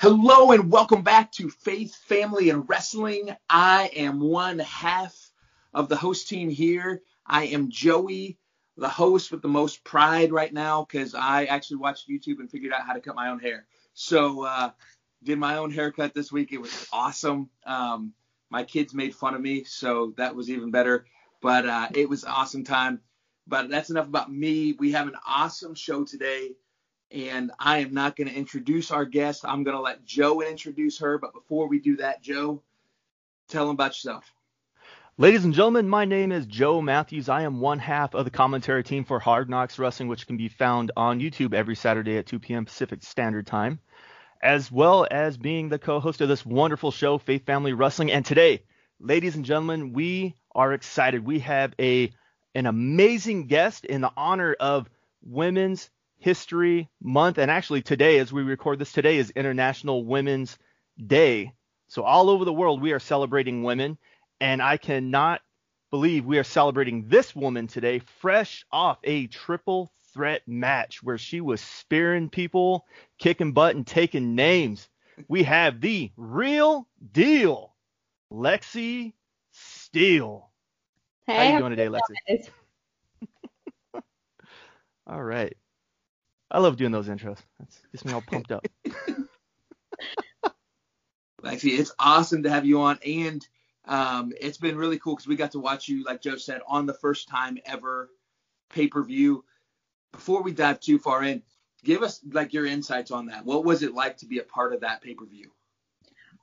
Hello and welcome back to Faith, Family, and Wrestling. I am one half of the host team here. I am Joey, the host with the most pride right now because I actually watched YouTube and figured out how to cut my own hair. So, uh, did my own haircut this week. It was awesome. Um, my kids made fun of me, so that was even better. But uh, it was awesome time. But that's enough about me. We have an awesome show today and I am not going to introduce our guest. I'm going to let Joe introduce her. But before we do that, Joe, tell them about yourself. Ladies and gentlemen, my name is Joe Matthews. I am one half of the commentary team for Hard Knocks Wrestling, which can be found on YouTube every Saturday at 2 p.m. Pacific Standard Time, as well as being the co-host of this wonderful show, Faith Family Wrestling. And today, ladies and gentlemen, we are excited. We have a an amazing guest in the honor of Women's History Month. And actually, today, as we record this, today is International Women's Day. So, all over the world, we are celebrating women. And I cannot believe we are celebrating this woman today, fresh off a triple threat match where she was spearing people, kicking butt, and taking names. We have the real deal, Lexi Steele. Hey, how you doing today, Lexi? all right. I love doing those intros. That's gets me all pumped up. Lexi, it's awesome to have you on, and um, it's been really cool because we got to watch you, like Joe said, on the first time ever pay per view. Before we dive too far in, give us like your insights on that. What was it like to be a part of that pay per view?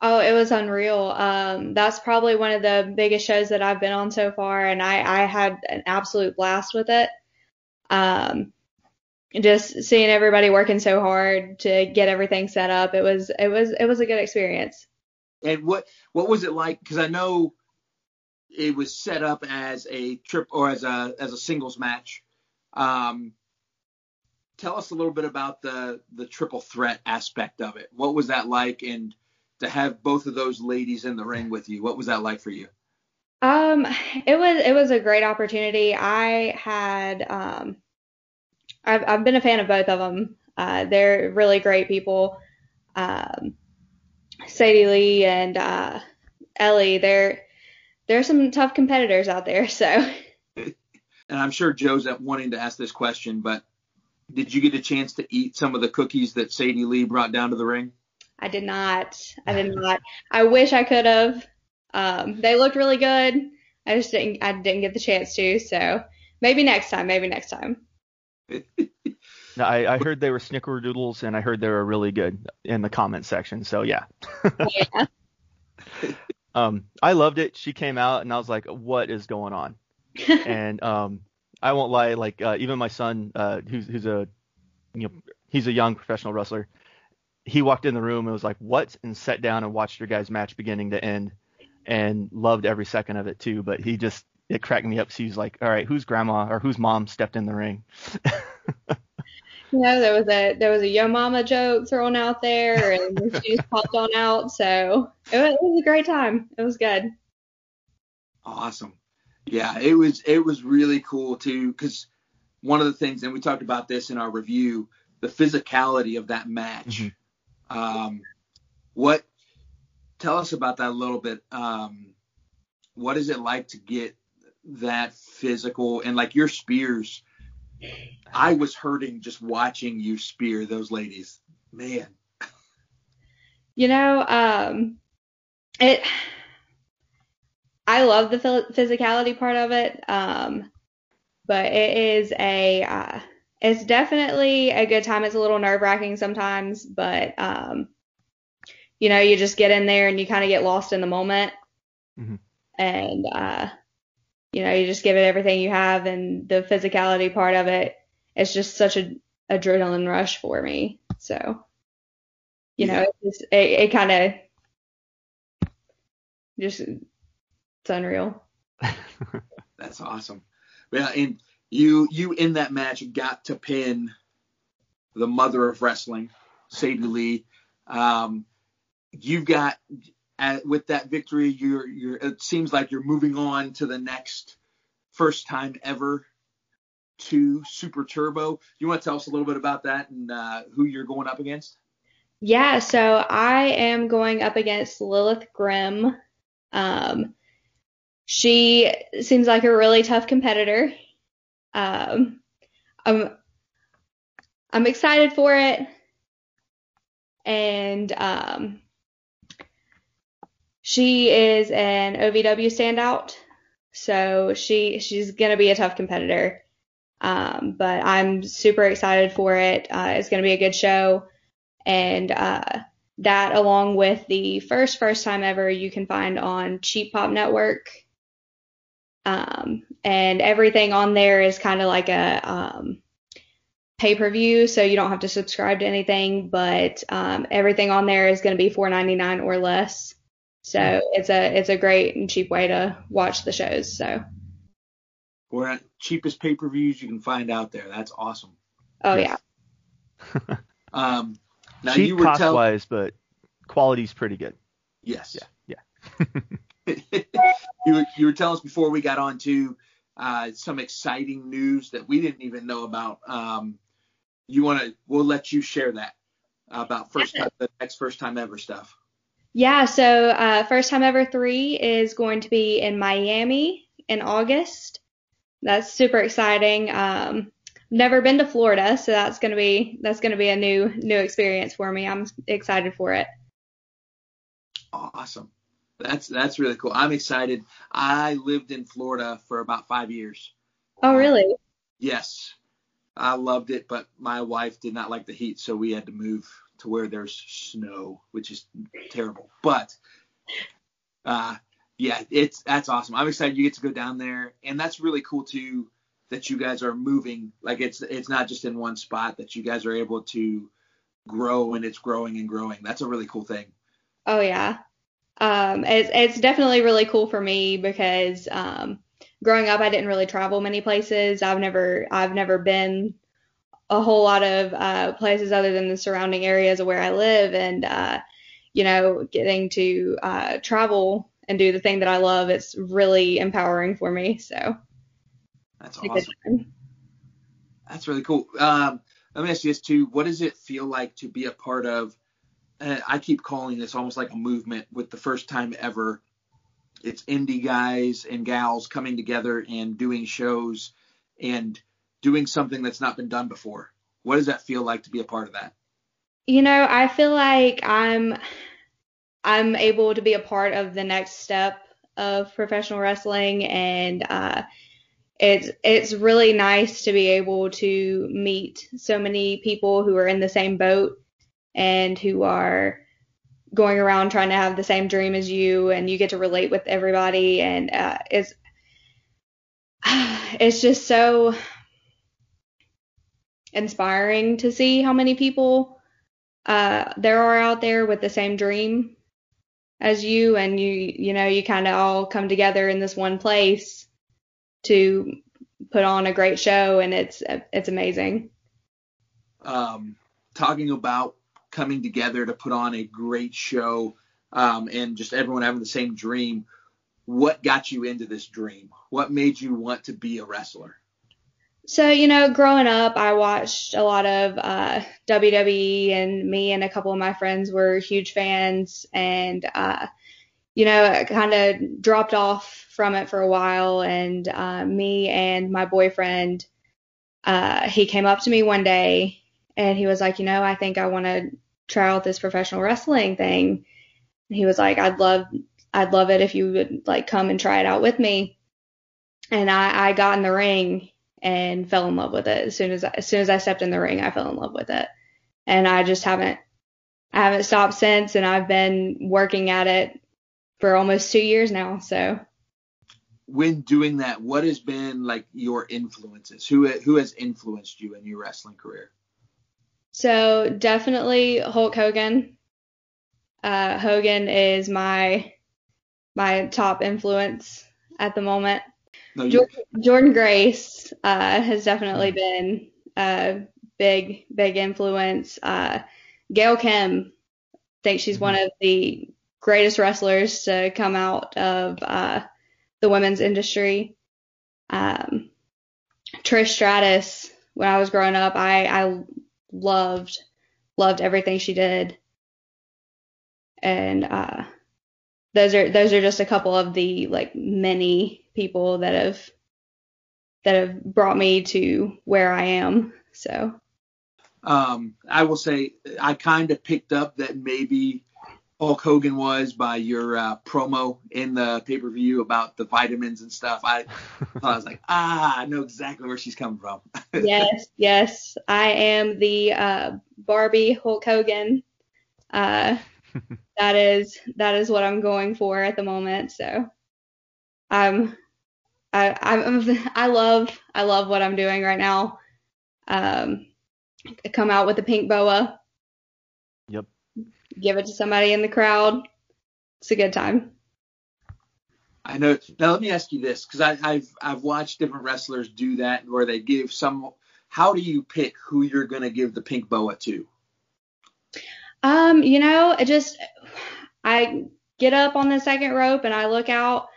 Oh, it was unreal. Um, that's probably one of the biggest shows that I've been on so far, and I, I had an absolute blast with it. Um, just seeing everybody working so hard to get everything set up. It was it was it was a good experience. And what what was it like? Because I know it was set up as a trip or as a as a singles match. Um, tell us a little bit about the the triple threat aspect of it. What was that like? And to have both of those ladies in the ring with you, what was that like for you? Um, it was it was a great opportunity. I had um I've I've been a fan of both of them. Uh, they're really great people. Um, Sadie Lee and uh, Ellie, they're they're some tough competitors out there. So. And I'm sure Joe's wanting to ask this question, but did you get a chance to eat some of the cookies that Sadie Lee brought down to the ring? I did not. I did not. I wish I could have. Um, they looked really good. I just didn't. I didn't get the chance to. So maybe next time. Maybe next time. I, I heard they were snickerdoodles and I heard they were really good in the comment section. So yeah. yeah. um, I loved it. She came out and I was like, what is going on? and um, I won't lie, like uh, even my son, uh, who's who's a you know he's a young professional wrestler. He walked in the room and was like, "What?" and sat down and watched your guys' match beginning to end, and loved every second of it too. But he just it cracked me up. So he's like, "All right, whose grandma or whose mom stepped in the ring?" you know, there was a there was a yo mama joke thrown out there, and she just popped on out. So it was, it was a great time. It was good. Awesome. Yeah, it was it was really cool too, because one of the things, and we talked about this in our review, the physicality of that match. Mm-hmm. Um, what? Tell us about that a little bit. Um, what is it like to get that physical and like your spears? I was hurting just watching you spear those ladies. Man. You know, um, it. I love the physicality part of it, um, but it is a. Uh, it's definitely a good time. It's a little nerve wracking sometimes, but um, you know, you just get in there and you kind of get lost in the moment, mm-hmm. and uh, you know, you just give it everything you have, and the physicality part of it it's just such an adrenaline rush for me. So, you know, it's, it, it kind of just it's unreal. That's awesome. Yeah, and you you in that match got to pin the mother of wrestling, Sadie Lee. Um, you've got at, with that victory, you're you're it seems like you're moving on to the next first time ever to Super Turbo. You want to tell us a little bit about that and uh, who you're going up against? Yeah, so I am going up against Lilith Grimm. Um, she seems like a really tough competitor. Um, I'm I'm excited for it, and um, she is an OVW standout, so she she's gonna be a tough competitor. Um, but I'm super excited for it. Uh, it's gonna be a good show, and uh, that along with the first first time ever you can find on Cheap Pop Network. Um, and everything on there is kind of like a um, pay per view, so you don't have to subscribe to anything, but um, everything on there is going to be $4.99 or less. So it's a it's a great and cheap way to watch the shows. So we're at cheapest pay per views you can find out there. That's awesome. oh Yes. yeah, Um, now Cheap you were cost telling wise, but quality's pretty good. yes. Yeah, you were, you were telling us before we got on to uh, some exciting news that we didn't even know about. Um, you want to? We'll let you share that about first time, the next first time ever stuff. Yeah. So uh, first time ever three is going to be in Miami in August. That's super exciting. Um, never been to Florida, so that's gonna be that's gonna be a new new experience for me. I'm excited for it. Awesome. That's that's really cool. I'm excited. I lived in Florida for about five years. Oh really? Yes, I loved it, but my wife did not like the heat, so we had to move to where there's snow, which is terrible. But uh, yeah, it's that's awesome. I'm excited you get to go down there, and that's really cool too that you guys are moving. Like it's it's not just in one spot that you guys are able to grow, and it's growing and growing. That's a really cool thing. Oh yeah. Um, it's it's definitely really cool for me because um, growing up I didn't really travel many places. I've never I've never been a whole lot of uh, places other than the surrounding areas of where I live, and uh, you know, getting to uh, travel and do the thing that I love, it's really empowering for me. So That's it's a good awesome. That's really cool. Um, let me ask you this too. What does it feel like to be a part of? Uh, I keep calling this almost like a movement with the first time ever. It's indie guys and gals coming together and doing shows and doing something that's not been done before. What does that feel like to be a part of that? You know, I feel like I'm I'm able to be a part of the next step of professional wrestling and uh it's it's really nice to be able to meet so many people who are in the same boat and who are going around trying to have the same dream as you and you get to relate with everybody and uh it's it's just so inspiring to see how many people uh, there are out there with the same dream as you, and you you know you kind of all come together in this one place to put on a great show, and it's it's amazing. Um, talking about coming together to put on a great show um, and just everyone having the same dream. What got you into this dream? What made you want to be a wrestler? So, you know, growing up, I watched a lot of uh, WWE, and me and a couple of my friends were huge fans. And, uh, you know, kind of dropped off from it for a while. And uh, me and my boyfriend, uh, he came up to me one day and he was like, you know, I think I want to try out this professional wrestling thing. And he was like, I'd love, I'd love it if you would like come and try it out with me. And I, I got in the ring and fell in love with it as soon as I, as soon as I stepped in the ring. I fell in love with it, and I just haven't I haven't stopped since, and I've been working at it for almost two years now. So when doing that, what has been like your influences? Who who has influenced you in your wrestling career? so definitely Hulk Hogan. Uh, Hogan is my my top influence at the moment. No, you, Jordynne, Jordynne Grace uh, has definitely been a big, big influence. Uh, Gail Kim, I think she's one of the greatest wrestlers to come out of uh, the women's industry. Um, Trish Stratus, when I was growing up, I, I loved, loved everything she did. and uh, those are those are just a couple of the like many people that have that have brought me to where I am. So um, I will say I kind of picked up that maybe Hulk Hogan was by your uh, promo in the pay per view about the vitamins and stuff. I, I was like, ah, I know exactly where she's coming from. yes, yes, I am the uh, Barbie Hulk Hogan. Uh, that is that is what I'm going for at the moment. So, I'm I I'm I love I love what I'm doing right now. Um, come out with a pink boa. Yep. Give it to somebody in the crowd. It's a good time. I know. Now let me ask you this, because I've I've watched different wrestlers do that, where they give some. How do you pick who you're going to give the pink boa to? Um, you know, it just I get up on the second rope and I look out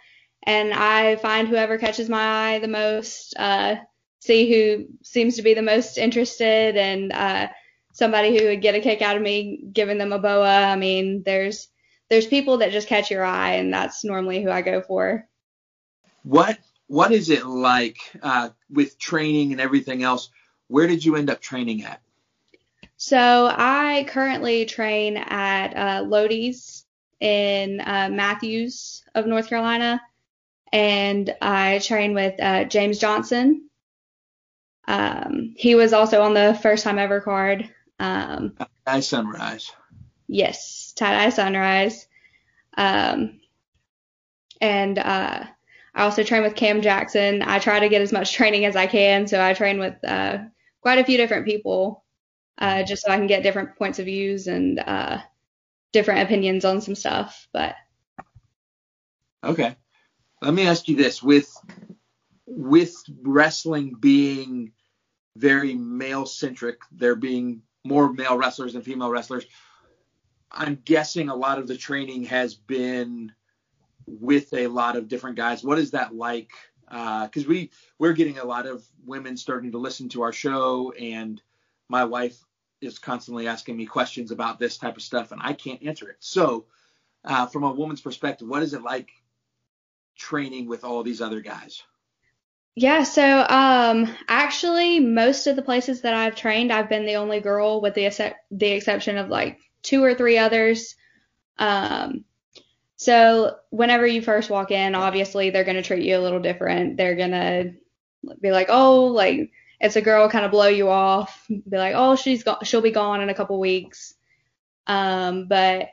and I find whoever catches my eye the most. Uh, see who seems to be the most interested and uh, somebody who would get a kick out of me giving them a boa. I mean, there's there's people that just catch your eye, and that's normally who I go for. What what is it like uh, with training and everything else? Where did you end up training at? So I currently train at uh, Lodi's in uh, Matthews of North Carolina, and I train with uh, James Johnson um, he was also on the first time ever card. Um, Tie Sunrise. Yes, Tie Dye Sunrise. Um, and uh, I also train with Cam Jackson. I try to get as much training as I can, so I train with uh, quite a few different people, uh, just so I can get different points of views and uh, different opinions on some stuff. But okay, let me ask you this: with with wrestling being very male centric. There being more male wrestlers than female wrestlers. I'm guessing a lot of the training has been with a lot of different guys. What is that like? Because uh, we we're getting a lot of women starting to listen to our show, and my wife is constantly asking me questions about this type of stuff, and I can't answer it. So, uh, from a woman's perspective, what is it like training with all these other guys? Yeah, so um, actually, most of the places that I've trained, I've been the only girl, with the except the exception of like two or three others. Um, so whenever you first walk in, obviously they're gonna treat you a little different. They're gonna be like, oh, like it's a girl, kind of blow you off. Be like, oh, she's go- she'll be gone in a couple weeks. Um, but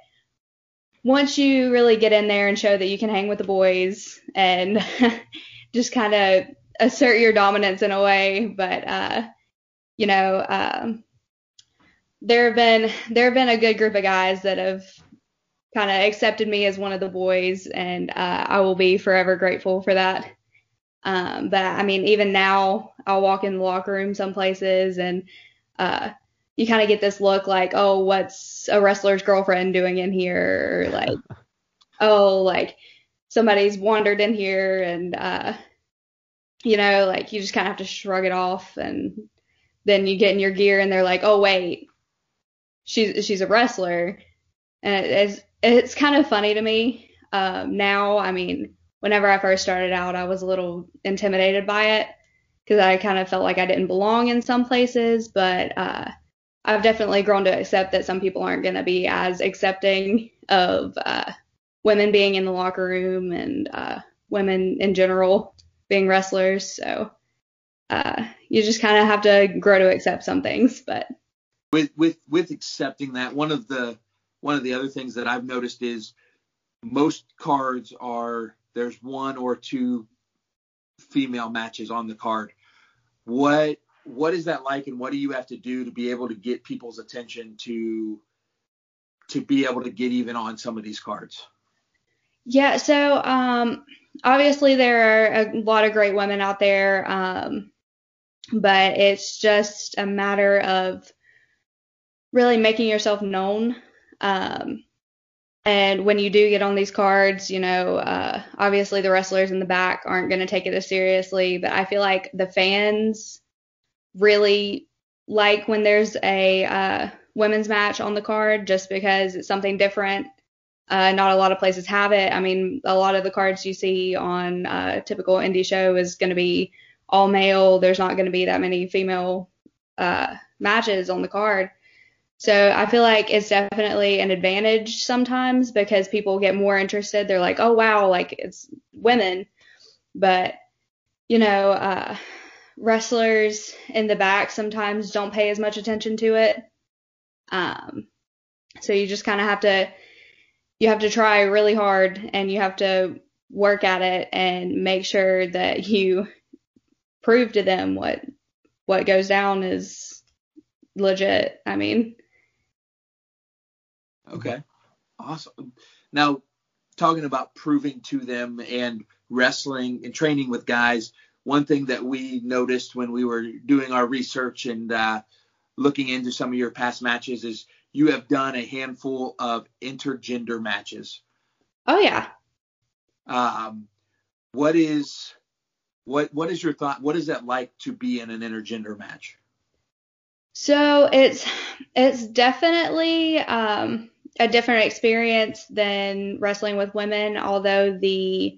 once you really get in there and show that you can hang with the boys and just kind of assert your dominance in a way, but uh, you know, um, there have been there have been a good group of guys that have kind of accepted me as one of the boys, and uh, I will be forever grateful for that. Um, but I mean, even now, I'll walk in the locker room some places, and uh, you kind of get this look like, oh, what's a wrestler's girlfriend doing in here? Or like, oh, like somebody's wandered in here, and uh, you know, like you just kind of have to shrug it off and then you get in your gear and they're like, oh wait, she's she's a wrestler, and it's it's kind of funny to me um, now. I mean, whenever I first started out, I was a little intimidated by it because I kind of felt like I didn't belong in some places, but uh, I've definitely grown to accept that some people aren't going to be as accepting of uh, women being in the locker room and uh, women in general being wrestlers. So uh, you just kind of have to grow to accept some things. But with with with accepting that, one of the one of the other things that I've noticed is most cards are there's one or two female matches on the card. What what is that like, and what do you have to do to be able to get people's attention to to be able to get even on some of these cards? Yeah, so um, obviously there are a lot of great women out there, um, but it's just a matter of really making yourself known. Um, and when you do get on these cards, you know, uh, obviously the wrestlers in the back aren't going to take it as seriously, but I feel like the fans really like when there's a uh, women's match on the card just because it's something different Uh, not a lot of places have it. I mean, a lot of the cards you see on a typical indie show is going to be all male. There's not going to be that many female uh, matches on the card. So I feel like it's definitely an advantage sometimes because people get more interested. They're like, oh wow, like it's women. But, you know, uh, wrestlers in the back sometimes don't pay as much attention to it. Um, so you just kind of have to, you have to try really hard and you have to work at it and make sure that you prove to them what, what goes down is legit. I mean, Okay. Awesome. Now, talking about proving to them and wrestling and training with guys, one thing that we noticed when we were doing our research and uh, looking into some of your past matches is you have done a handful of intergender matches. Oh yeah. Um, what is what what is your thought? What is that like to be in an intergender match? So it's it's definitely um, a different experience than wrestling with women, although the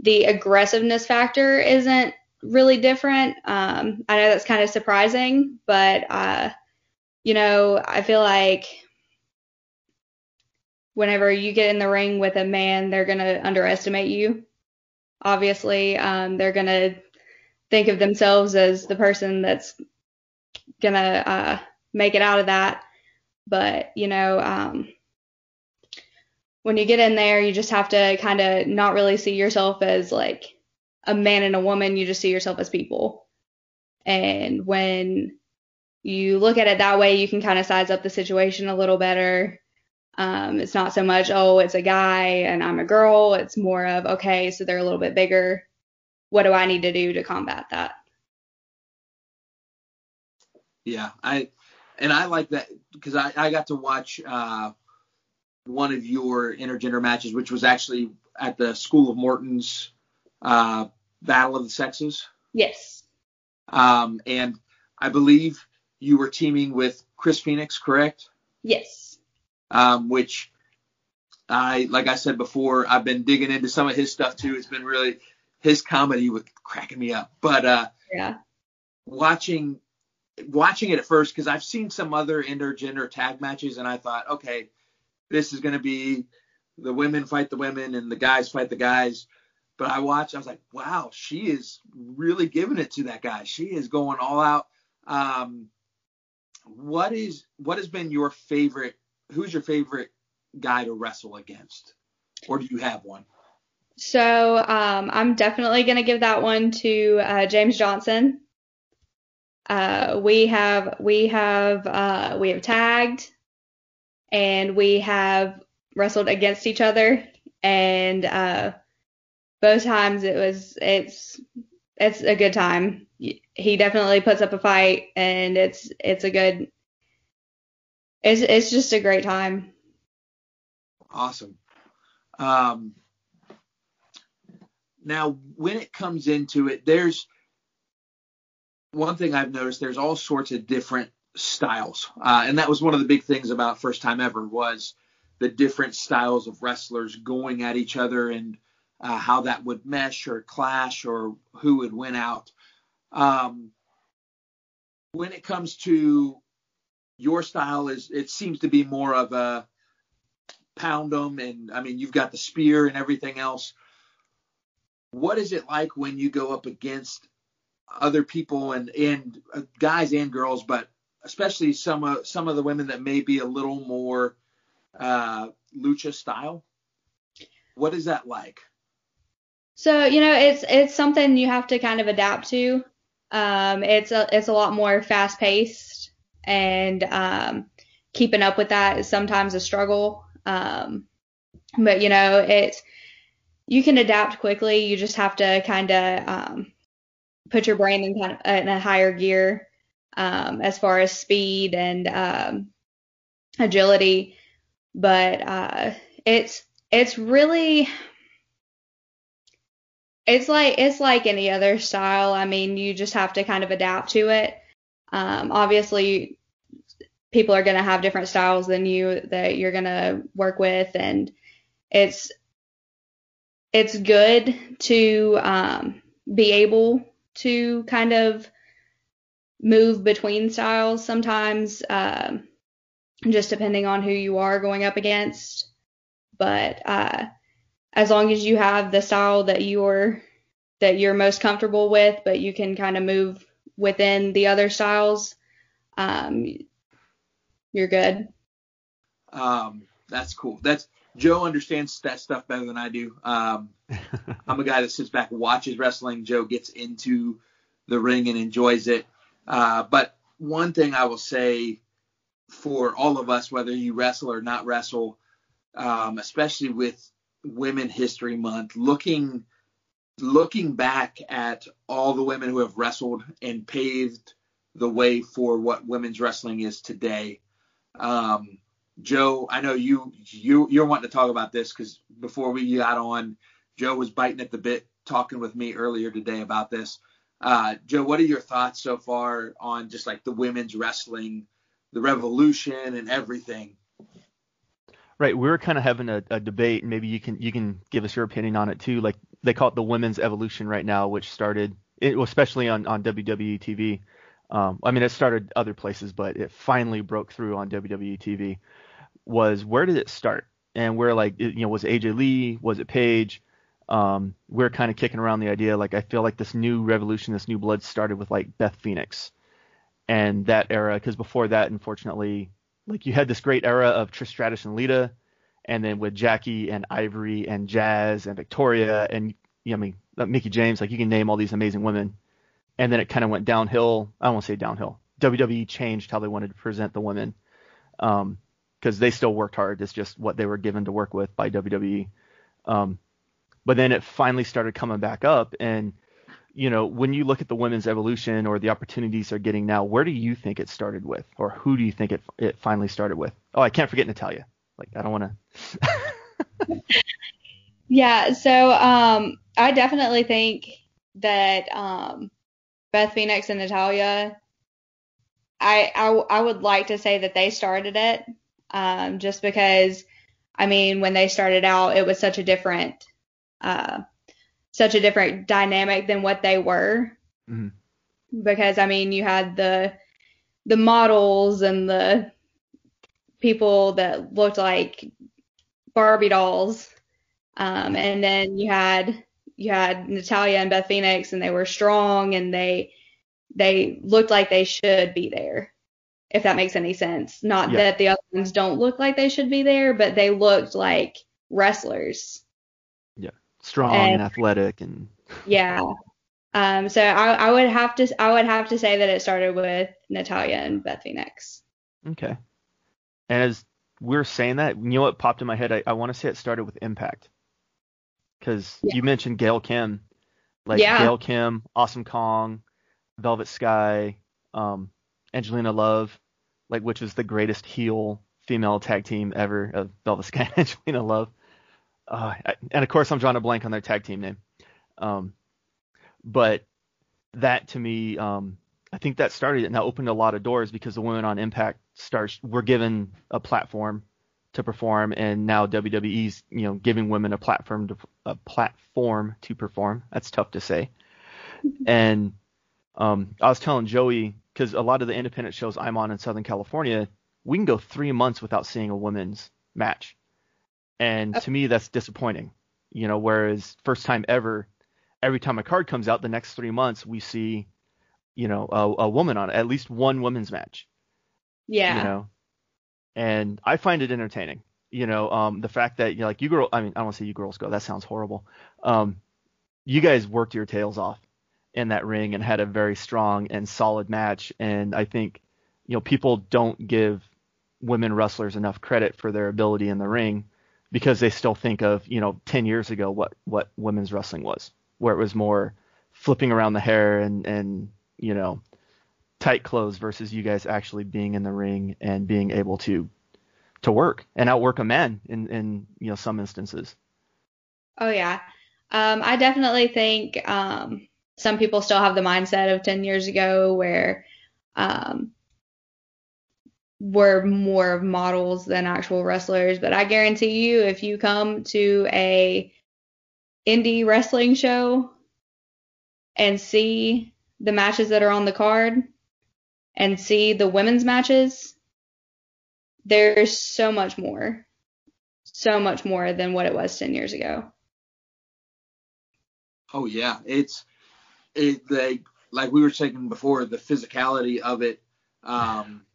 the aggressiveness factor isn't really different. Um, I know that's kind of surprising, but uh, you know, I feel like whenever you get in the ring with a man, they're gonna underestimate you. Obviously, um, they're gonna think of themselves as the person that's gonna uh, make it out of that. But, you know, um, when you get in there, you just have to kind of not really see yourself as like a man and a woman. You just see yourself as people. And when you look at it that way, you can kind of size up the situation a little better. Um, it's not so much, oh, it's a guy and I'm a girl. It's more of, okay, so they're a little bit bigger. What do I need to do to combat that? Yeah, I and I like that because I, I got to watch uh, one of your intergender matches, which was actually at the School of Morton's uh, Battle of the Sexes. Yes. Um, and I believe you were teaming with Chris Phoenix, correct? Yes. Um, which I, like I said before, I've been digging into some of his stuff too. It's been really his comedy was cracking me up. But uh, yeah, watching watching it at first because I've seen some other intergender tag matches and I thought, okay, this is going to be the women fight the women and the guys fight the guys. But I watched, I was like, wow, she is really giving it to that guy. She is going all out. Um, what is what has been your favorite? Who's your favorite guy to wrestle against, or do you have one? So um, I'm definitely gonna give that one to uh, James Johnson. Uh, we have we have uh, we have tagged and we have wrestled against each other and uh, both times it was it's it's a good time. He definitely puts up a fight and it's it's a good it's it's just a great time. Awesome. Um, now when it comes into it, there's one thing I've noticed there's all sorts of different styles, uh, and that was one of the big things about first time ever was the different styles of wrestlers going at each other and uh, how that would mesh or clash or who would win out. Um, when it comes to your style, is it seems to be more of a pound them, and I mean you've got the spear and everything else. What is it like when you go up against other people and and uh, guys and girls, but especially some of some of the women that may be a little more uh, lucha style. What is that like? So you know, it's it's something you have to kind of adapt to. Um, it's a it's a lot more fast paced, and um, keeping up with that is sometimes a struggle. Um, but you know, it's you can adapt quickly. You just have to kind of um, put your brain in kind of in a higher gear um, as far as speed and um, agility. But uh, it's it's really it's like it's like any other style. I mean, you just have to kind of adapt to it. Um, obviously, people are going to have different styles than you that you're going to work with and it's it's good to um, be able to kind of move between styles sometimes um, just depending on who you are going up against but uh, as long as you have the style that you're that you're most comfortable with but you can kind of move within the other styles um, you're good. Um, that's cool. That's Joe understands that stuff better than I do. Um, I'm a guy that sits back watches wrestling. Joe gets into the ring and enjoys it. Uh, but one thing I will say for all of us, whether you wrestle or not wrestle, um, especially with Women History Month, looking looking back at all the women who have wrestled and paved the way for what women's wrestling is today. Um, Joe, I know you you you're wanting to talk about this because before we got on, Joe was biting at the bit talking with me earlier today about this. Uh, Joe, what are your thoughts so far on just like the women's wrestling, the revolution, and everything? Right, we were kind of having a, a debate, and maybe you can you can give us your opinion on it too. Like they call it the women's evolution right now, which started, it, especially on on WWE TV. Um, I mean, it started other places, but it finally broke through on WWE TV. Was where did it start? And where like you know was AJ Lee? Was it Paige? Um, we're kind of kicking around the idea like I feel like this new revolution, this new blood started with like Beth Phoenix and that era because before that, unfortunately, like you had this great era of Trish Stratus and Lita, and then with Jackie and Ivory and Jazz and Victoria and you know, I mean Mickie James, like you can name all these amazing women and then it kind of went downhill. I won't say downhill. WWE changed how they wanted to present the women because um, they still worked hard. It's just what they were given to work with by WWE. Um, but then it finally started coming back up, and you know when you look at the women's evolution or the opportunities they're getting now, where do you think it started with, or who do you think it it finally started with? Oh, I can't forget Natalya. Like I don't want to. yeah, so um, I definitely think that um, Beth Phoenix and Natalya, I, I, I would like to say that they started it, um, just because, I mean, when they started out, it was such a different, uh, such a different dynamic than what they were. Mm-hmm. Because I mean, you had the the models and the people that looked like Barbie dolls, um, and then you had you had Natalya and Beth Phoenix, and they were strong and they they looked like they should be there. If that makes any sense. Not yeah. that the other ones don't look like they should be there, but they looked like wrestlers. Strong and, and athletic and. yeah. Um, so I, I would have to I would have to say that it started with Natalya and Beth Phoenix. Okay. And as we are saying that, you know what popped in my head? I, I want to say it started with Impact because yeah. you mentioned Gail Kim, like yeah. Gail Kim, Awesome Kong, Velvet Sky, um, Angelina Love, like which was the greatest heel female tag team ever of Velvet Sky and Angelina Love. Uh, and of course, I'm drawing a blank on their tag team name. Um, but that to me, um, I think that started it and that opened a lot of doors because the women on Impact stars were given a platform to perform, and now WWE's you know giving women a platform to a platform to perform. That's tough to say. And um, I was telling Joey because a lot of the independent shows I'm on in Southern California, we can go three months without seeing a women's match, and to me that's disappointing. You know, whereas first time ever, every time a card comes out, the next three months we see, you know, a, a woman on it, at least one women's match. Yeah. You know, and I find it entertaining. You know, um, the fact that you know, like you girl, I mean, I don't want to say you girls go. That sounds horrible. Um, you guys worked your tails off in that ring and had a very strong and solid match. And I think, you know, people don't give women wrestlers enough credit for their ability in the ring because they still think of, you know, 10 years ago what what women's wrestling was, where it was more flipping around the hair and and you know tight clothes versus you guys actually being in the ring and being able to to work and outwork a man in in you know some instances. Oh yeah, um, I definitely think um, some people still have the mindset of 10 years ago where um, were more of models than actual wrestlers. But I guarantee you, if you come to a indie wrestling show and see the matches that are on the card and see the women's matches, there's so much more, so much more than what it was 10 years ago. Oh yeah, it's it like like we were saying before, the physicality of it. Um,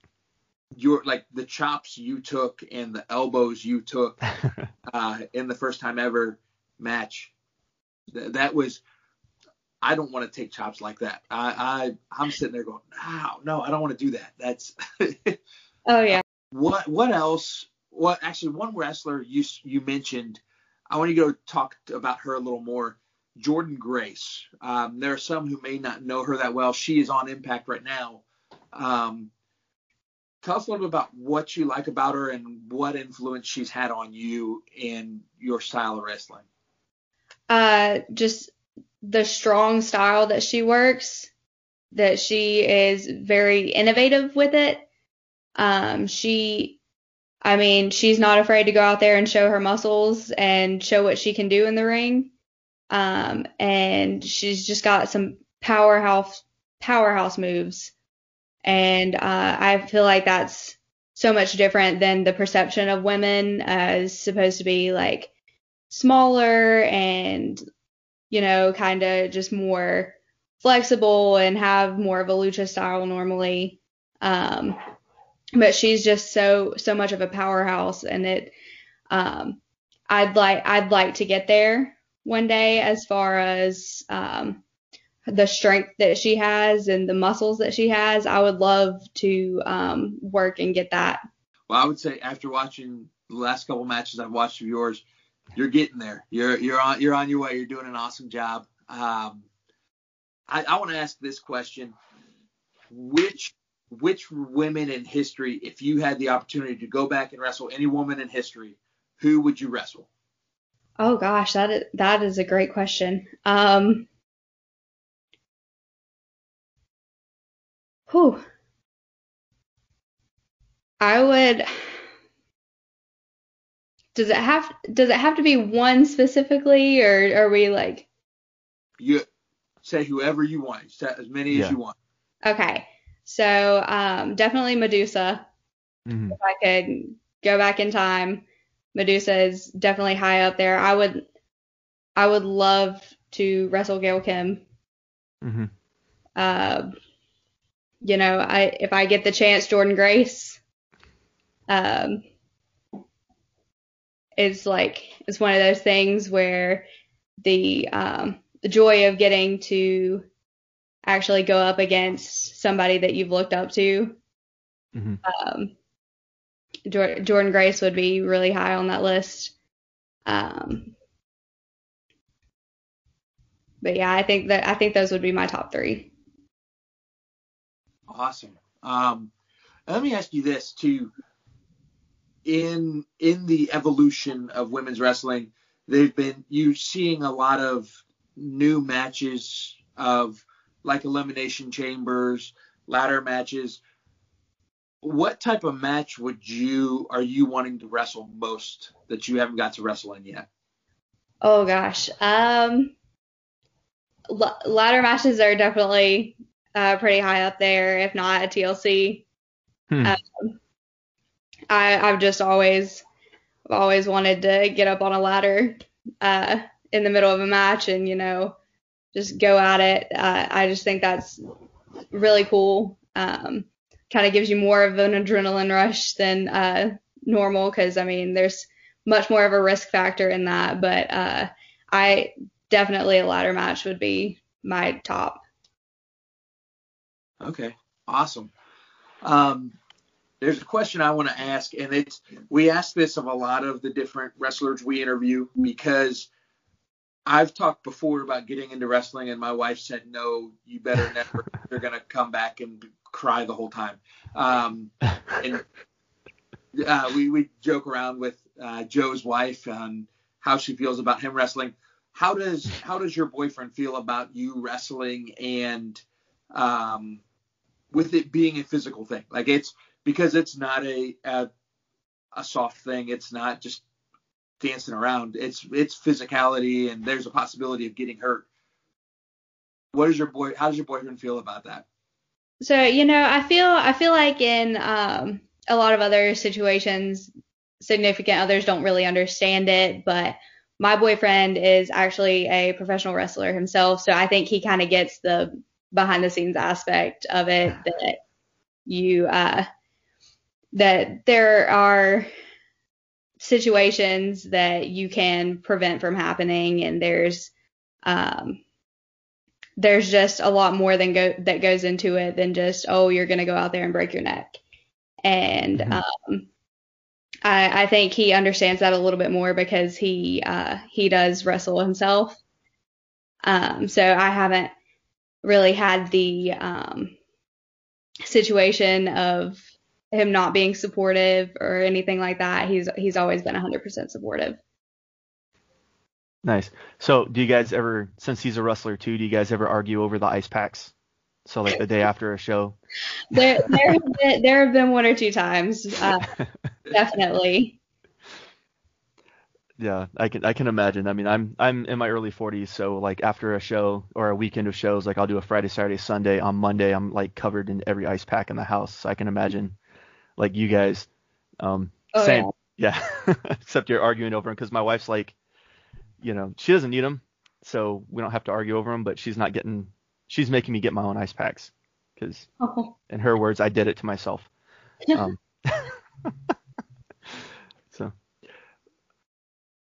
your like the chops you took and the elbows you took uh, in the first time ever match. Th- that was. I don't want to take chops like that. I, I I'm sitting there going, no, no, I don't want to do that. That's. oh yeah. What what else? What actually one wrestler you you mentioned. I want to go talk about her a little more. Jordynne Grace. Um, there are some who may not know her that well. She is on Impact right now. Um, tell us a little bit about what you like about her and what influence she's had on you in your style of wrestling. Uh, just the strong style that she works, that she is very innovative with it. Um, she, I mean, she's not afraid to go out there and show her muscles and show what she can do in the ring. Um, and she's just got some powerhouse powerhouse moves, and uh, I feel like that's so much different than the perception of women as supposed to be like smaller and you know kind of just more flexible and have more of a lucha style normally. Um, but she's just so so much of a powerhouse, and it um, I'd like I'd like to get there one day as far as um, the strength that she has and the muscles that she has. I would love to um, work and get that. Well, I would say after watching the last couple matches I've watched of yours, you're getting there. You're you're on you're on your way. You're doing an awesome job. Um, I, I want to ask this question: Which which women in history, if you had the opportunity to go back and wrestle any woman in history, who would you wrestle? Oh gosh, that is, that is a great question. Um, whew. I would. Does it have Does it have to be one specifically, or are we like? You say whoever you want. Say as many yeah. as you want. Okay, so um, definitely Medusa. Mm-hmm. If I could go back in time, Medusa is definitely high up there. I would I would love to wrestle Gail Kim. Mm-hmm. Uh, you know, I if I get the chance, Jordynne Grace. Um, it's like it's one of those things where the um, the joy of getting to actually go up against somebody that you've looked up to. Mm-hmm. Um, Jordynne Grace would be really high on that list. Um, but yeah, I think that I think those would be my top three. Awesome. Um, let me ask you this too. In in the evolution of women's wrestling, they've been you seeing a lot of new matches of like elimination chambers, ladder matches what type of match would you are you wanting to wrestle most that you haven't got to wrestle in yet? Oh gosh, um, l- ladder matches are definitely uh, pretty high up there, if not a TLC. Hmm. Um, I I've just always I've always wanted to get up on a ladder uh, in the middle of a match and you know just go at it. Uh, I just think that's really cool. Um, kind of gives you more of an adrenaline rush than uh, normal because I mean there's much more of a risk factor in that. But uh, I definitely a ladder match would be my top. Okay, awesome. Um, there's a question I want to ask, and it's we ask this of a lot of the different wrestlers we interview because I've talked before about getting into wrestling, and my wife said, "No, you better never. They're gonna come back and cry the whole time." Um, and uh, we we joke around with uh, Joe's wife on how she feels about him wrestling. How does how does your boyfriend feel about you wrestling and um, with it being a physical thing? Like it's because it's not a, a a soft thing. It's not just dancing around. It's it's physicality, and there's a possibility of getting hurt. What is your boy? How does your boyfriend feel about that? So you know, I feel I feel like in um, a lot of other situations, significant others don't really understand it, but my boyfriend is actually a professional wrestler himself, so I think he kind of gets the behind the scenes aspect of it that you uh, that there are situations that you can prevent from happening and there's um, there's just a lot more than go that goes into it than just oh you're going to go out there and break your neck. And mm-hmm. um, I, I think he understands that a little bit more because he uh, he does wrestle himself. Um, so I haven't really had the um, situation of him not being supportive or anything like that. He's he's always been 100% supportive. Nice. So, do you guys ever, since he's a wrestler too, do you guys ever argue over the ice packs? So, like the day after a show. there, there, have been, there have been one or two times, uh, definitely. Yeah, I can I can imagine. I mean, I'm I'm in my early 40s, so like after a show or a weekend of shows, like I'll do a Friday, Saturday, Sunday. On Monday, I'm like covered in every ice pack in the house. So I can imagine like you guys. Um, oh, same. Yeah. yeah. Except you're arguing over them because my wife's like, you know, she doesn't need them, so we don't have to argue over them. But she's not getting. She's making me get my own ice packs because, oh. in her words, I did it to myself. Um, so,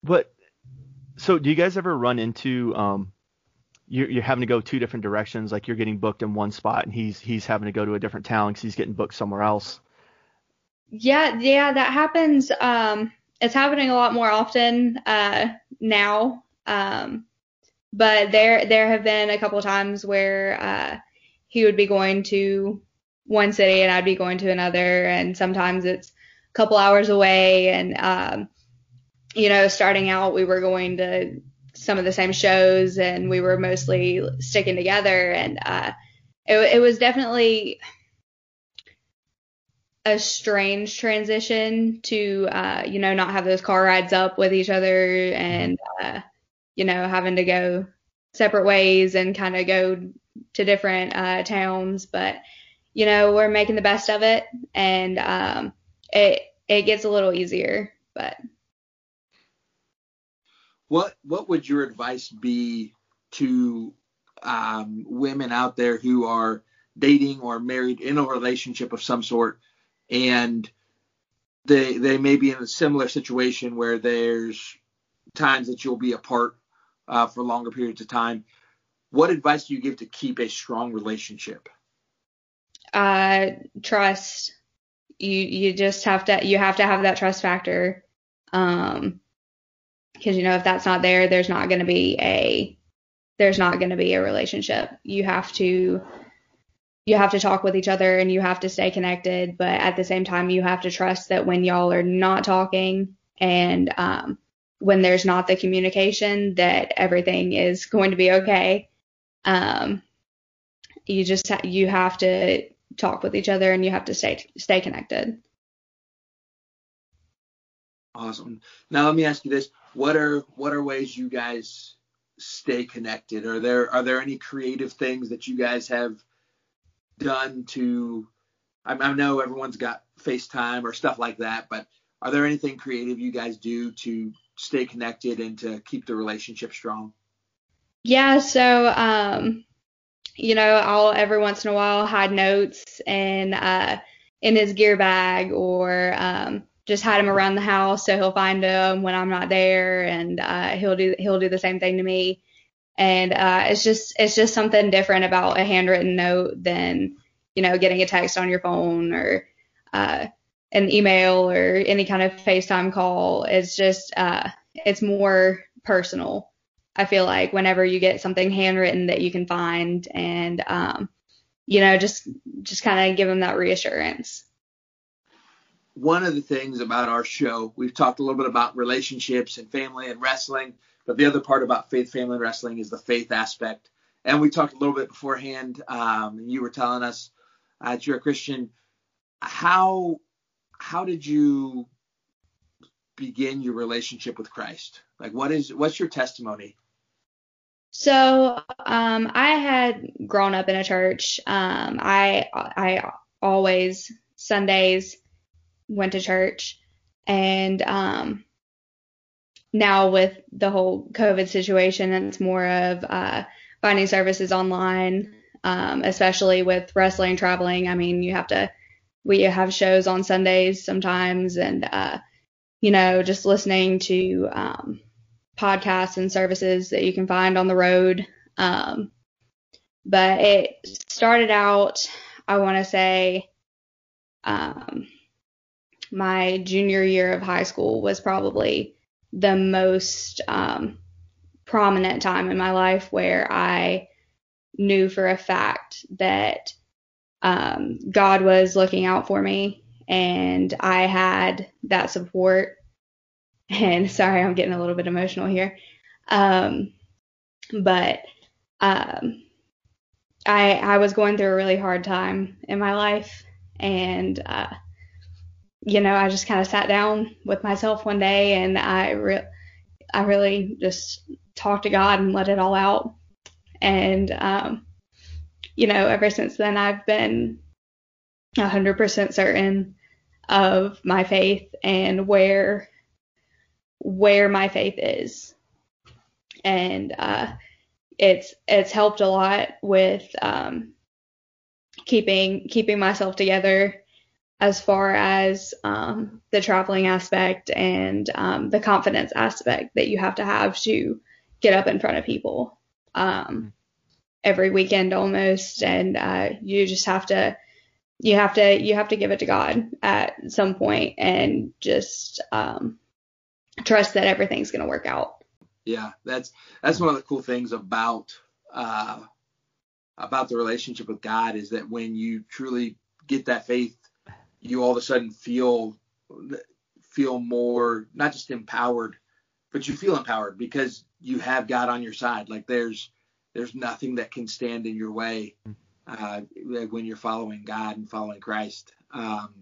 but so do you guys ever run into um, you're, you're having to go two different directions? Like you're getting booked in one spot, and he's he's having to go to a different town because he's getting booked somewhere else. Yeah, yeah, that happens. Um, it's happening a lot more often uh, now. Um, but there there have been a couple of times where uh, he would be going to one city and I'd be going to another, and sometimes it's a couple hours away. And um, you know, starting out, we were going to some of the same shows, and we were mostly sticking together, and uh, it, it was definitely a strange transition to uh, you know not have those car rides up with each other and uh, you know having to go separate ways and kind of go to different uh, towns. But you know we're making the best of it and um, it it gets a little easier but what what would your advice be to um, women out there who are dating or married in a relationship of some sort and they they may be in a similar situation where there's times that you'll be apart uh, for longer periods of time. What advice do you give to keep a strong relationship? Uh, trust. You you just have to you have to have that trust factor. Um, because you know if that's not there, there's not going to be a there's not going to be a relationship. You have to you have to talk with each other and you have to stay connected, but at the same time, you have to trust that when y'all are not talking and um, when there's not the communication, that everything is going to be okay. Um, you just ha- you have to talk with each other and you have to stay stay connected. Awesome. Now let me ask you this: what are what are ways you guys stay connected? Are there are there any creative things that you guys have done to? I, I know everyone's got FaceTime or stuff like that, but are there anything creative you guys do to stay connected and to keep the relationship strong? Yeah, so um, you know, I'll every once in a while hide notes and uh, in his gear bag or um, just hide them around the house so he'll find them when I'm not there, and uh, he'll do he'll do the same thing to me and uh, it's just it's just something different about a handwritten note than you know getting a text on your phone or uh, an email or any kind of FaceTime call. It's just uh, it's more personal. I feel like whenever you get something handwritten that you can find and um, you know just just kind of give them that reassurance. One of the things about our show, we've talked a little bit about relationships and family and wrestling but the other part about faith, family, and wrestling is the faith aspect. And we talked a little bit beforehand. Um, you were telling us uh, that you're a Christian. how how did you begin your relationship with Christ? Like, what is what's your testimony? So, um, I had grown up in a church. Um, I I always Sundays went to church, and um, now with the whole COVID situation, it's more of uh, finding services online, um, especially with wrestling traveling. I mean, you have to we have shows on Sundays sometimes, and uh, you know, just listening to um, podcasts and services that you can find on the road. Um, but it started out, I want to say, um, my junior year of high school was probably the most um, prominent time in my life where I knew for a fact that um, God was looking out for me and I had that support. And sorry, I'm getting a little bit emotional here. Um, but um, I I was going through a really hard time in my life, and uh, you know, I just kind of sat down with myself one day, and I re- I really just talked to God and let it all out. And um, you know, ever since then, I've been 100% certain of my faith and where where my faith is. And uh, it's it's helped a lot with um, keeping keeping myself together as far as um, the traveling aspect and um, the confidence aspect that you have to have to get up in front of people um, every weekend almost, and uh, you just have to you have to you have to give it to God at some point and just um, trust that everything's going to work out. Yeah, that's that's one of the cool things about uh, about the relationship with God is that when you truly get that faith, you all of a sudden feel feel more not just empowered, but you feel empowered because you have God on your side. Like there's there's nothing that can stand in your way uh, when you're following God and following Christ. Um,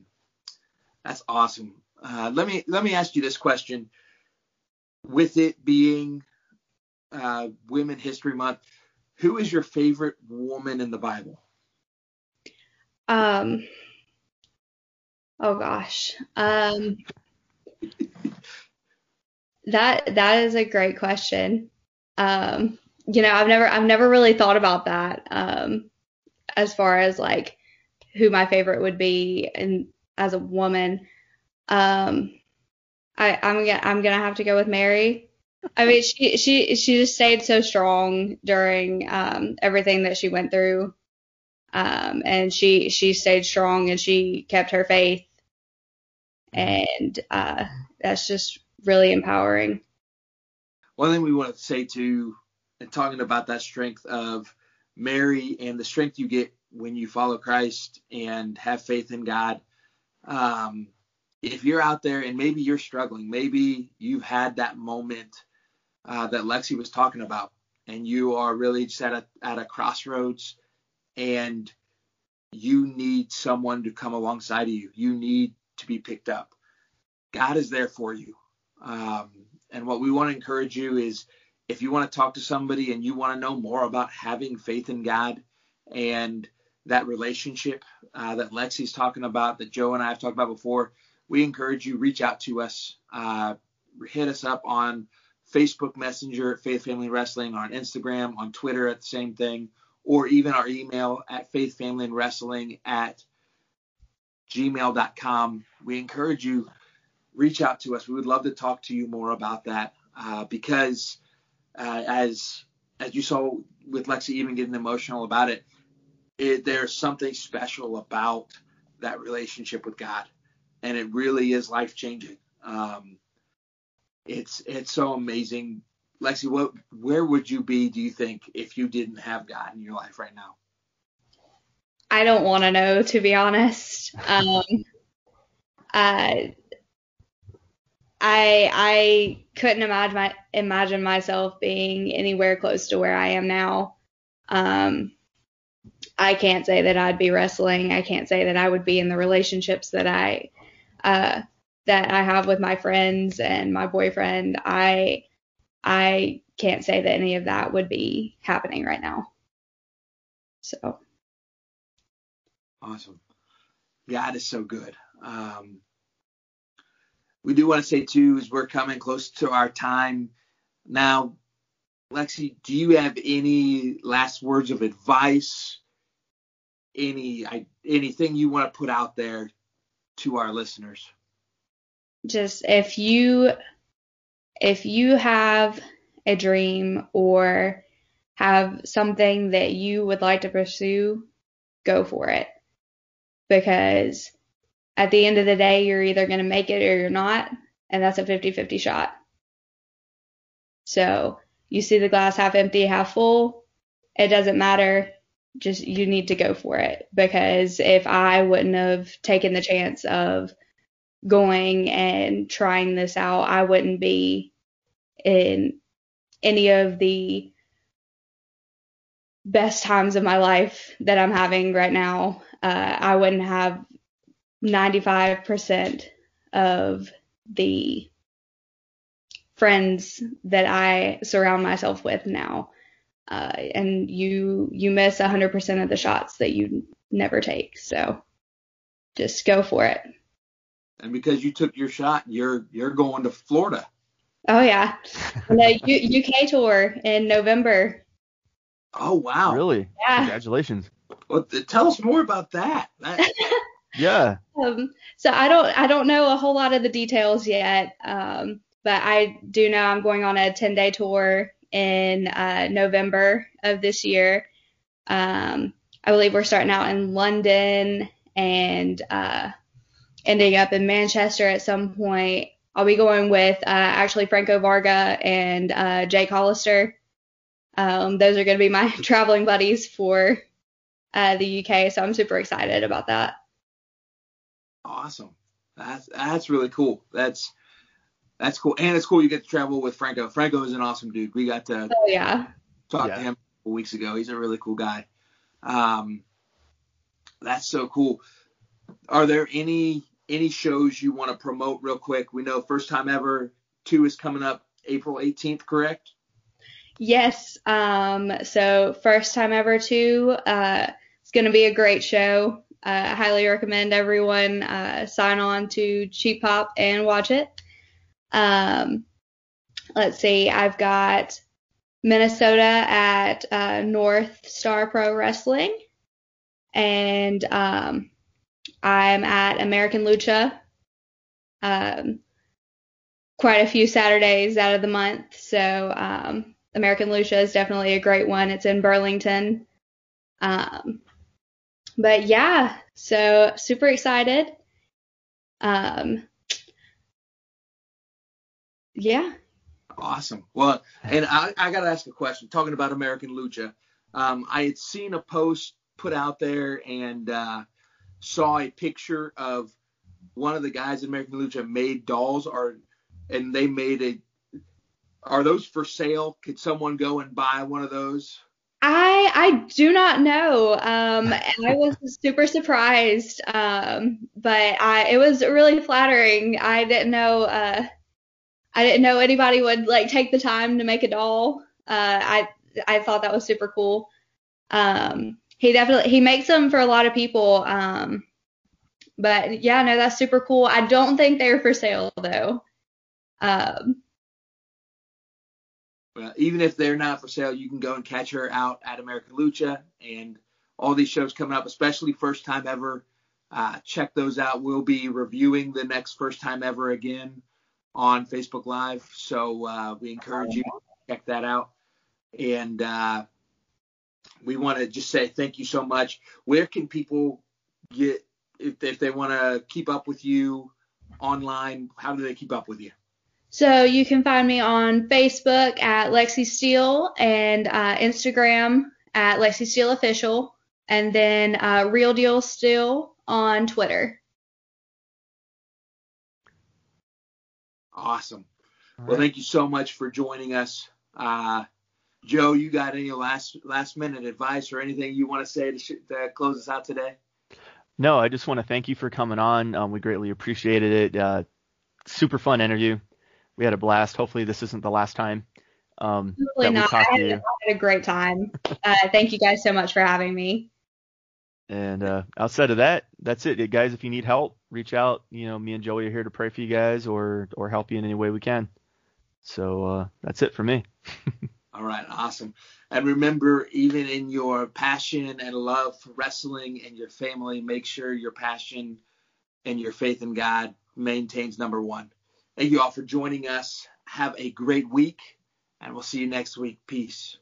that's awesome. Uh, let me let me ask you this question. With it being uh, Women History Month, who is your favorite woman in the Bible? Um. Oh gosh. Um. that that is a great question. Um. You know, I've never I've never really thought about that. Um as far as like who my favorite would be and as a woman. Um, I, I'm gonna I'm gonna have to go with Mary. I mean, she she she just stayed so strong during um, everything that she went through, um, and she she stayed strong and she kept her faith, and uh, that's just really empowering. One thing we want to say too, and talking about that strength of Mary and the strength you get when you follow Christ and have faith in God. Um, if you're out there and maybe you're struggling, maybe you've had that moment uh, that Lexi was talking about, and you are really just at a, at a crossroads and you need someone to come alongside of you. You need to be picked up. God is there for you. Um, and what we want to encourage you is if you want to talk to somebody and you want to know more about having faith in God and that relationship uh, that Lexi's talking about, that Joe and I have talked about before, we encourage you reach out to us, uh, hit us up on Facebook Messenger at Faith Family Wrestling, on Instagram, on Twitter at the same thing, or even our email at Faith Family and Wrestling at gmail.com. We encourage you reach out to us. We would love to talk to you more about that uh, because uh, as as you saw with Lexi even getting emotional about it, it, there's something special about that relationship with God, and it really is life changing. Um, it's it's so amazing. Lexi, what where would you be? Do you think if you didn't have God in your life right now? I don't want to know, to be honest. Um, I I couldn't imagine my, imagine myself being anywhere close to where I am now. Um, I can't say that I'd be wrestling. I can't say that I would be in the relationships that I uh, that I have with my friends and my boyfriend. I I can't say that any of that would be happening right now. So awesome. God is so good. Um, we do want to say too, as we're coming close to our time now, Lexi, do you have any last words of advice? Any I, anything you want to put out there to our listeners? Just if you if you have a dream or have something that you would like to pursue, go for it. Because at the end of the day, you're either going to make it or you're not, and that's a 50 50 shot. So you see the glass half empty, half full. It doesn't matter. Just you need to go for it. Because if I wouldn't have taken the chance of going and trying this out, I wouldn't be in any of the best times of my life that I'm having right now. Uh, I wouldn't have 95% of the friends that I surround myself with now. Uh, and you you miss 100% of the shots that you never take. So just go for it. And because you took your shot, you're you're going to Florida. Oh yeah, the U- UK tour in November. Oh wow! Really? Yeah. Congratulations. Well, tell us more about that. that... yeah. Um, so I don't I don't know a whole lot of the details yet, um, but I do know I'm going on a 10 day tour in uh, November of this year. Um, I believe we're starting out in London and uh, ending up in Manchester at some point. I'll be going with uh, actually Franco Varga and uh, Jake Hollister. Um, those are going to be my traveling buddies for uh, the UK, so I'm super excited about that. Awesome. That's that's really cool. That's that's cool, and it's cool you get to travel with Franco. Franco is an awesome dude. We got to oh, yeah. talk yeah. to him a couple weeks ago. He's a really cool guy. Um, that's so cool. Are there any any shows you want to promote real quick? We know first time ever two is coming up April 18th, correct? Yes. Um, so first time ever two. Uh, it's to be a great show. Uh, I highly recommend everyone uh, sign on to Cheap Pop and watch it. Um, let's see. I've got Minnesota at uh, North Star Pro Wrestling, and um, I'm at American Lucha. Um, quite a few Saturdays out of the month, so um, American Lucha is definitely a great one. It's in Burlington. Um, but yeah, so super excited. Um, yeah. Awesome. Well, and I, I got to ask a question. Talking about American Lucha, um, I had seen a post put out there and uh, saw a picture of one of the guys in American Lucha made dolls, or and they made a. Are those for sale? Could someone go and buy one of those? I I do not know. Um, I was super surprised. Um, but I it was really flattering. I didn't know. Uh, I didn't know anybody would like take the time to make a doll. Uh, I I thought that was super cool. Um, he definitely he makes them for a lot of people. Um, but yeah, no, that's super cool. I don't think they're for sale though. Um, well, even if they're not for sale, you can go and catch her out at American Lucha and all these shows coming up, especially first time ever. Uh, check those out. We'll be reviewing the next first time ever again on Facebook Live, so uh, we encourage you to check that out. And uh, we want to just say thank you so much. Where can people get if, if they want to keep up with you online? How do they keep up with you? So you can find me on Facebook at Lexi Steele and uh, Instagram at Lexi Steele Official, and then uh, Real Deal Steele on Twitter. Awesome. All well, thank you so much for joining us. Uh, Joe, you got any last last minute advice or anything you want to say to, sh- to close us out today? No, I just want to thank you for coming on. Um, we greatly appreciated it. Uh, super fun interview. We had a blast. Hopefully, this isn't the last time um, that we talk to you. I had a great time. Uh, thank you guys so much for having me. And uh, outside of that, that's it, guys. If you need help, reach out. You know, me and Joey are here to pray for you guys or or help you in any way we can. So uh, that's it for me. All right, awesome. And remember, even in your passion and love for wrestling and your family, make sure your passion and your faith in God maintains number one. Thank you all for joining us. Have a great week, and we'll see you next week. Peace.